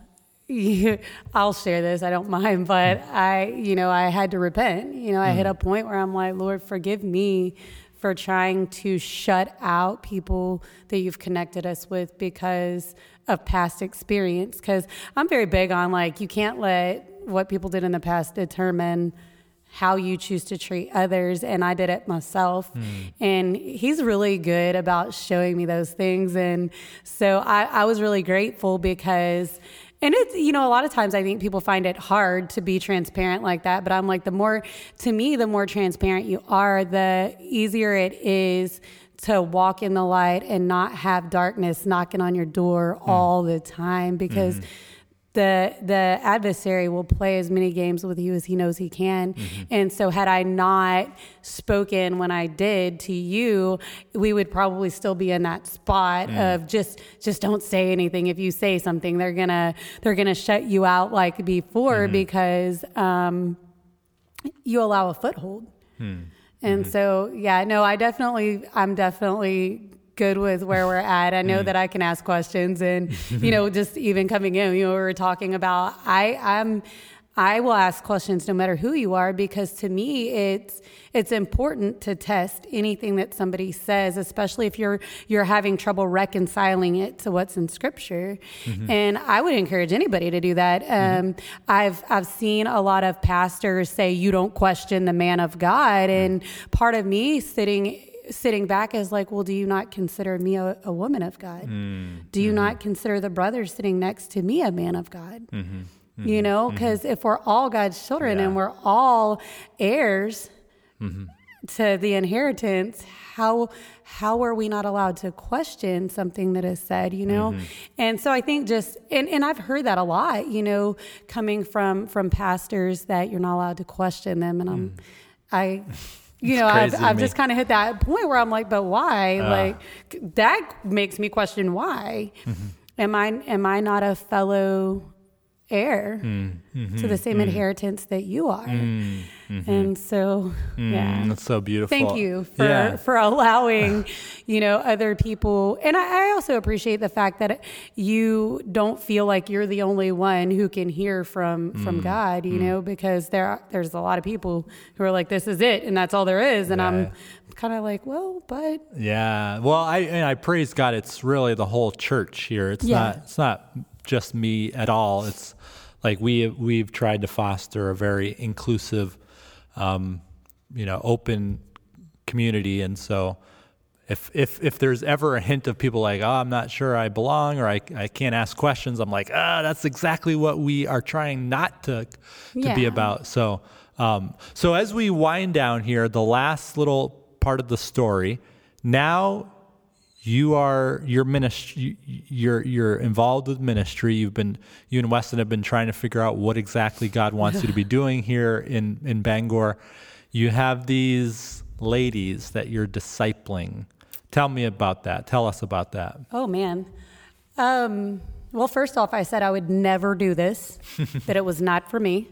you, I'll share this. I don't mind, but I, you know, I had to repent. You know, I hit a point where I'm like, Lord, forgive me for trying to shut out people that you've connected us with because of past experience. Because I'm very big on like, you can't let what people did in the past determine how you choose to treat others and I did it myself hmm. and he's really good about showing me those things and so I, I was really grateful because and it's you know a lot of times I think people find it hard to be transparent like that but I'm like the more to me the more transparent you are the easier it is to walk in the light and not have darkness knocking on your door hmm. all the time because mm-hmm. the the adversary will play as many games with you as he knows he can. Mm-hmm. And so had I not spoken when I did to you, we would probably still be in that spot mm. of just just don't say anything. If you say something, they're gonna they're gonna shut you out like before mm-hmm. because um, you allow a foothold. Hmm. And mm-hmm. so, yeah, no, I definitely, I'm definitely good with where we're at. I know mm. that I can ask questions, and you know, just even coming in, you know, we were talking about. I, I'm, I will ask questions no matter who you are because to me, it's it's important to test anything that somebody says, especially if you're you're having trouble reconciling it to what's in Scripture. Mm-hmm. And I would encourage anybody to do that. Mm-hmm. Um, I've I've seen a lot of pastors say you don't question the man of God, and part of me sitting sitting back is like, well, do you not consider me a, a woman of God? Mm. Do you not mm-hmm. consider the brother sitting next to me a man of God? You know, because if we're all God's children Yeah. and we're all heirs to the inheritance, how how are we not allowed to question something that is said? You know, and so I think just and, and I've heard that a lot. You know, coming from from pastors that you're not allowed to question them, and I'm I. You know, I've, I've just kind of hit that point where I'm like, but why? like that makes me question why. Am I am I not a fellow heir mm, to the mm-hmm, same mm. inheritance that you are? Mm, mm-hmm. And so, yeah. Mm, that's so beautiful. Thank you for, Yeah. for allowing, you know, other people. And I, I also appreciate the fact that you don't feel like you're the only one who can hear from Mm. from God, you know, because there are, there's a lot of people who are like, this is it, and that's all there is. And Yeah. I'm kind of like, well, but Yeah. Well, I and I praise God. It's really the whole church here. It's Yeah. not. It's not just me at all. It's like we we've tried to foster a very inclusive, um, you know, open community, and so. If, if if there's ever a hint of people like oh I'm not sure I belong or I, I can't ask questions I'm like ah that's exactly what we are trying not to to be about so um, so as we wind down here the last little part of the story now you are your ministry you're you're involved with ministry. You've been you and Weston have been trying to figure out what exactly God wants you to be doing here in in Bangor. You have these ladies that you're discipling. Tell me about that. Tell us about that. Oh man. Um, well, first off, I said I would never do this, that it was not for me.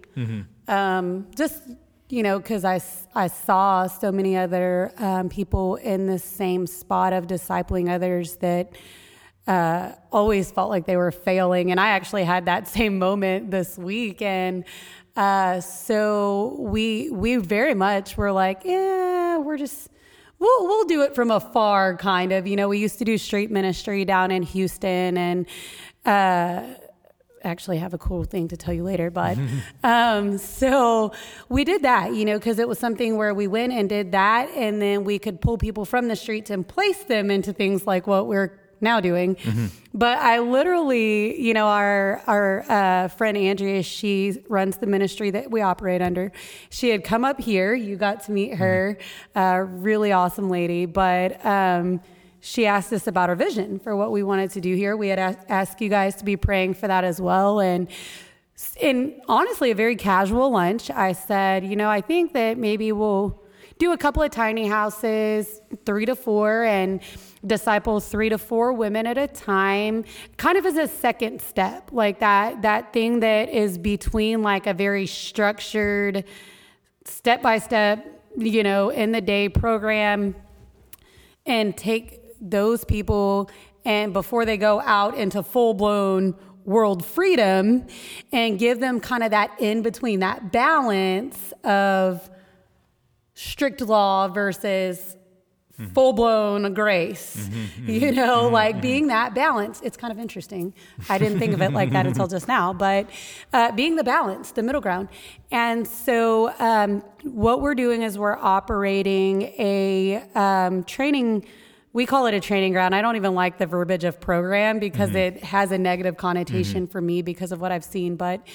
Um, just, you know, because I, I saw so many other um, people in the same spot of discipling others that uh, always felt like they were failing. And I actually had that same moment this week. And uh, so we, we very much were like, yeah, we're just we'll we'll do it from afar kind of you know we used to do street ministry down in houston and uh actually have a cool thing to tell you later but um so we did that you know because it was something where we went and did that and then we could pull people from the streets and place them into things like what we're now doing. But i literally you know our our uh, friend andrea she runs the ministry that we operate under. She had come up here you got to meet her uh, really awesome lady but um, she asked us about our vision for what we wanted to do here. We had asked, you guys to be praying for that as well. And in honestly a very casual lunch i said you know i think that maybe we'll do a couple of tiny houses three to four and disciple three to four women at a time kind of as a second step like that that thing that is between like a very structured step by step you know in the day program and take those people and before they go out into full blown world freedom and give them kind of that in between that balance of strict law versus full blown grace. You know, like being that balance. It's kind of interesting. I didn't think of it like that until just now, but uh, being the balance, the middle ground. And so, um, what we're doing is we're operating a um, training. We call it a training ground. I don't even like the verbiage of program because it has a negative connotation for me because of what I've seen. But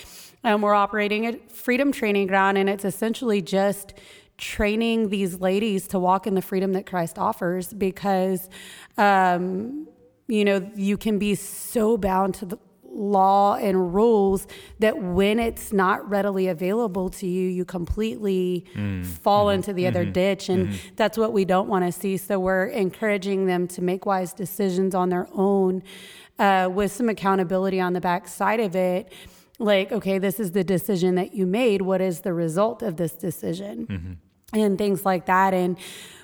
um, we're operating a freedom training ground, and it's essentially just training these ladies to walk in the freedom that Christ offers because, um, you know, you can be so bound to the law and rules that when it's not readily available to you, you completely mm-hmm. fall mm-hmm. into the other mm-hmm. ditch. And that's what we don't want to see. So we're encouraging them to make wise decisions on their own uh, with some accountability on the back side of it like, okay, this is the decision that you made. What is the result of this decision? And things like that. And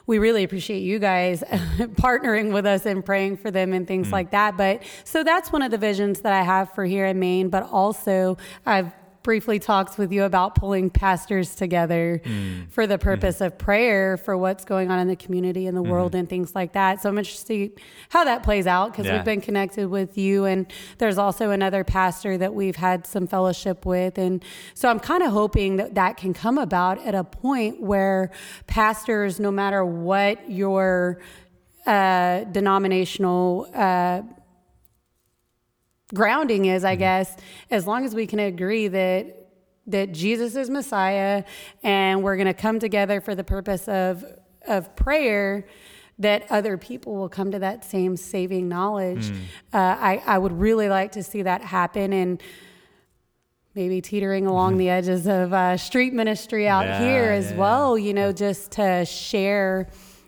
we really appreciate you guys partnering with us and praying for them and things mm. like that. But so that's one of the visions that I have for here in Maine. But also, I've briefly talked with you about pulling pastors together for the purpose of prayer for what's going on in the community and the world and things like that. So I'm interested how that plays out because Yeah. we've been connected with you and there's also another pastor that we've had some fellowship with and so I'm kind of hoping that that can come about at a point where pastors no matter what your uh, denominational uh, grounding is, I guess, as long as we can agree that that Jesus is Messiah and we're going to come together for the purpose of of prayer that other people will come to that same saving knowledge. Uh, I, I would really like to see that happen and maybe teetering along the edges of uh, street ministry out Yeah, here as yeah, well, you know, just to share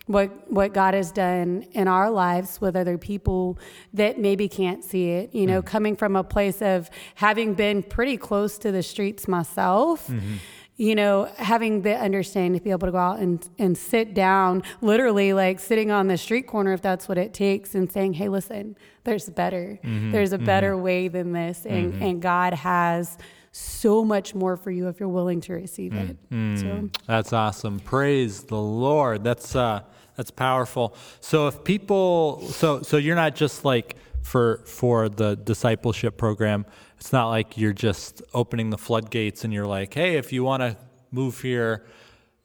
what what God has done in our lives with other people that maybe can't see it. You know, mm-hmm. coming from a place of having been pretty close to the streets myself. Mm-hmm. You know, having the understanding to be able to go out and, and sit down, literally like sitting on the street corner, if that's what it takes, and saying, hey, listen, there's better. Mm-hmm. There's a better way than this. And, and God has so much more for you if you're willing to receive it. So, That's awesome. Praise the Lord. That's uh that's powerful. So if people so so you're not just like for for the discipleship program, it's not like you're just opening the floodgates and you're like, "Hey, if you want to move here,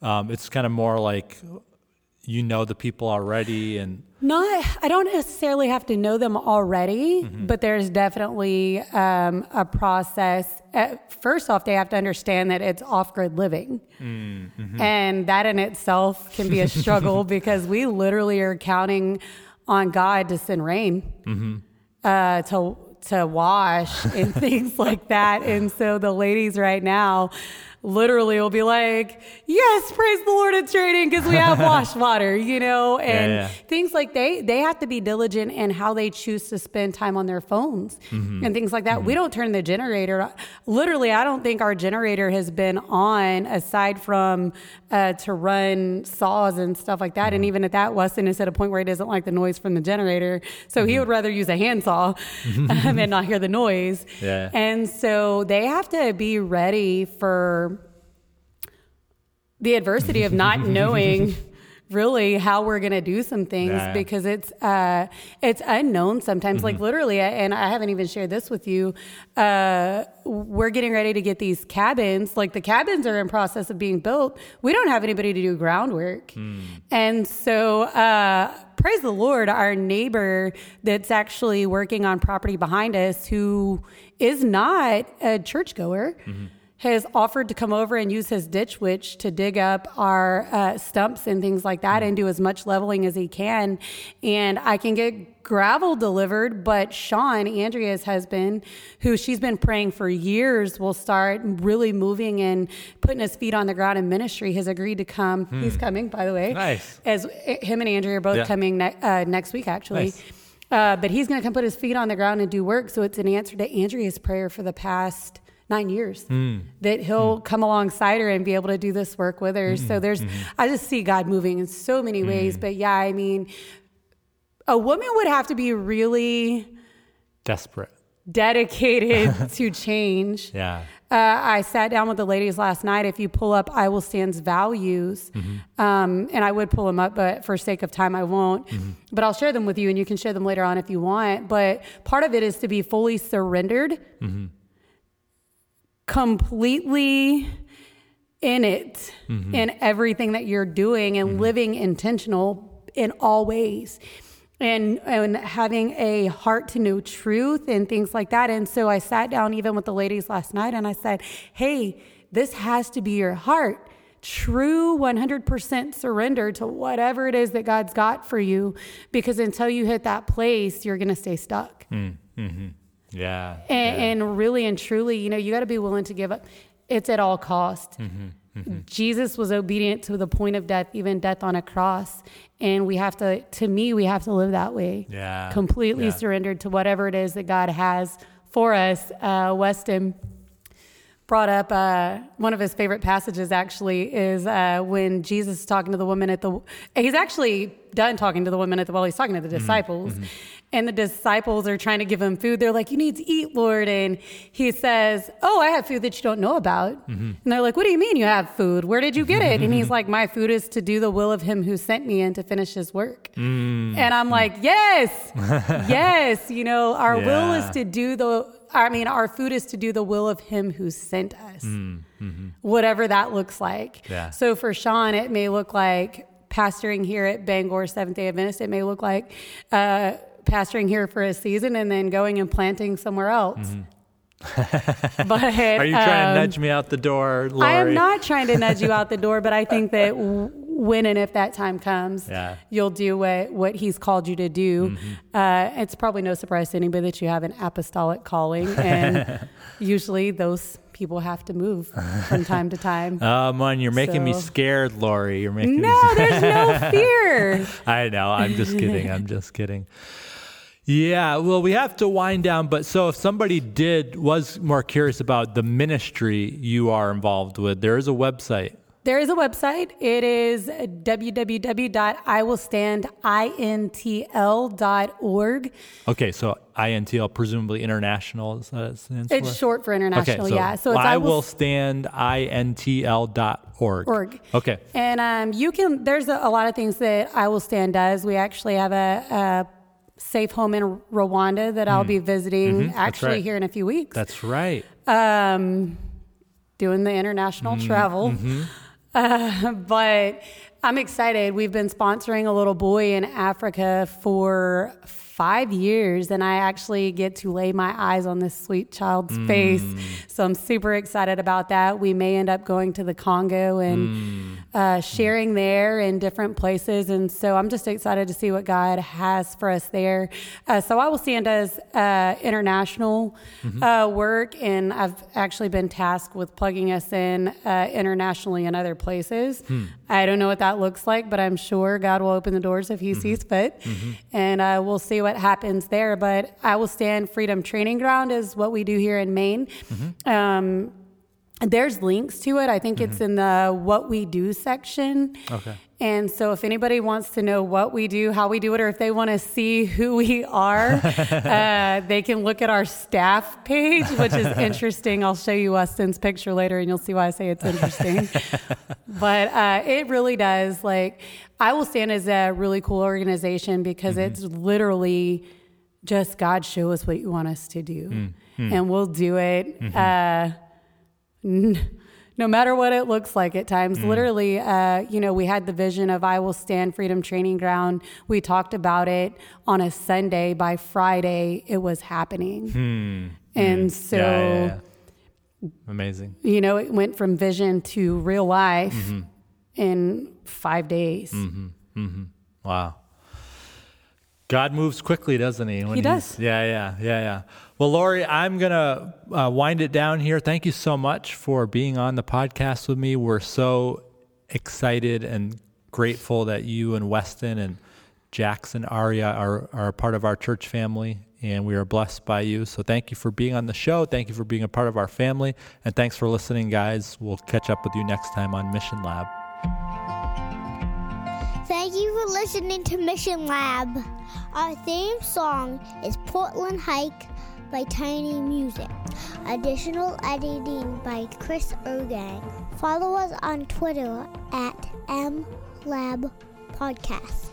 um, it's kind of more like you know the people already and Not, I don't necessarily have to know them already, Mm-hmm. but there's definitely um, a process. Uh, first off, they have to understand that it's off grid living. Mm-hmm. And that in itself can be a struggle because we literally are counting on God to send rain Mm-hmm. uh, to, to wash and things like that. And so the ladies right now, literally will be like, yes, praise the Lord, it's raining because we have wash water, you know, and yeah. things like they they have to be diligent in how they choose to spend time on their phones and things like that. We don't turn the generator. Literally, I don't think our generator has been on aside from uh, to run saws and stuff like that. And even at that, Weston is at a point where he doesn't like the noise from the generator, so he would rather use a handsaw um, and not hear the noise. Yeah. And so they have to be ready for the adversity of not knowing really how we're going to do some things Yeah. because it's uh, it's unknown sometimes. Like literally and I haven't even shared this with you uh, we're getting ready to get these cabins. Like the cabins are in process of being built. We don't have anybody to do groundwork. And so uh, praise the lord our neighbor that's actually working on property behind us who is not a churchgoer has offered to come over and use his Ditch Witch to dig up our uh, stumps and things like that and do as much leveling as he can. And I can get gravel delivered, but Sean, Andrea's husband, who she's been praying for years, will start really moving and putting his feet on the ground in ministry, has agreed to come. He's coming, by the way. Nice. As him and Andrea are both Yeah. coming ne- uh, next week, actually. Nice. Uh, but he's going to come put his feet on the ground and do work. So it's an answer to Andrea's prayer for the past nine years hmm. that he'll hmm. come alongside her and be able to do this work with her. So hmm. there's, I just see God moving in so many ways. But yeah, I mean, a woman would have to be really desperate. dedicated to change Yeah. uh, I sat down with the ladies last night. If you pull up I Will Stand's values, mm-hmm. um, and I would pull them up, but for sake of time, I won't. Mm-hmm. But I'll share them with you, and you can share them later on if you want. But part of it is to be fully surrendered, mm-hmm. Completely in it, mm-hmm. in everything that you're doing, and mm-hmm. living intentional in all ways and and having a heart to know truth and things like that. And so I sat down even with the ladies last night and I said, "Hey, this has to be your heart." True 100% surrender to whatever it is that God's got for you because until you hit that place, you're going to stay stuck. Mm-hmm. Yeah. And, and really and truly, you know, you got to be willing to give up. It's at all cost. Jesus was obedient to the point of death, even death on a cross. And we have to, to me, we have to live that way. Yeah. Completely Yeah. surrendered to whatever it is that God has for us. Uh, Weston brought up uh, one of his favorite passages actually is uh, when Jesus is talking to the woman at the he's actually done talking to the woman at the well he's talking to the disciples and the disciples are trying to give him food. They're like you need to eat lord. And he says oh i have food that you don't know about. Mm-hmm. And they're like what do you mean you have food? Where did you get it? And he's like my food is to do the will of him who sent me and to finish his work. Mm. And i'm like yes yes you know our will is to do the I mean, our food is to do the will of Him who sent us, mm, mm-hmm. whatever that looks like. Yeah. So for Sean, it may look like pastoring here at Bangor Seventh Day Adventist. It may look like uh, pastoring here for a season and then going and planting somewhere else. but Are you trying um, to nudge me out the door, Lori? I am not trying to nudge you out the door, but I think that w- when and if that time comes, Yeah. you'll do what, what he's called you to do. Uh, it's probably no surprise to anybody that you have an apostolic calling, and usually those people have to move from time to time. Oh man, you're making me scared, Lori. You're making me no, there's no fear. I know. I'm just kidding. I'm just kidding. Yeah, well, we have to wind down. But so, if somebody did was more curious about the ministry you are involved with, there is a website. There is a website. It is www.iwillstandintl.org. Okay, so INTL, presumably international, is that it stands It's for? short for international, okay, so yeah. So it's I I will will stand INTL.org. org. Okay. And um, you can. There's a, a lot of things that I Will Stand does. We actually have a, a safe home in Rwanda that I'll be visiting actually Mm. Mm-hmm. right. here in a few weeks. That's right. um, doing the international Mm-hmm. travel. Uh, but I'm excited. We've been sponsoring a little boy in Africa for five years, and I actually get to lay my eyes on this sweet child's Mm. face. So I'm super excited about that. We may end up going to the Congo and Mm. uh, sharing there in different places. And so I'm just excited to see what God has for us there. Uh, so I will stand as uh, international Mm-hmm. uh, work, and I've actually been tasked with plugging us in uh, internationally in other places. Hmm. I don't know what that looks like, but I'm sure God will open the doors if He Mm-hmm. sees fit, and uh, we'll see what happens there. But I will stand Freedom Training Ground is what we do here in Maine. Mm-hmm. Um, there's links to it. I think it's in the what we do section. Okay. And so if anybody wants to know what we do, how we do it, or if they want to see who we are, uh, they can look at our staff page, which is interesting. I'll show you Weston's picture later and you'll see why I say it's interesting. but uh, it really does. Like, I will stand as a really cool organization because mm-hmm. it's literally just God show us what you want us to do. Mm-hmm. And we'll do it. Mm-hmm. Uh, n- no matter what it looks like at times. Mm. Literally, uh, you know, we had the vision of I Will Stand Freedom Training Ground. We talked about it on a Sunday. By Friday, it was happening. Hmm. And so, Yeah, yeah, yeah. Amazing. you know, it went from vision to real life in five days. Mm-hmm. Mm-hmm. Wow. God moves quickly, doesn't he? When He does. Yeah, yeah, yeah, yeah. Well, Lori, I'm going to uh, wind it down here. Thank you so much for being on the podcast with me. We're so excited and grateful that you and Weston and Jackson Aria are, are a part of our church family, and we are blessed by you. So thank you for being on the show. Thank you for being a part of our family. And thanks for listening, guys. We'll catch up with you next time on Mission Lab. Thank you for listening to Mission Lab. Our theme song is Portland Hike by Tiny Music. Additional editing by Chris Ergang. Follow us on Twitter at MLab Podcast.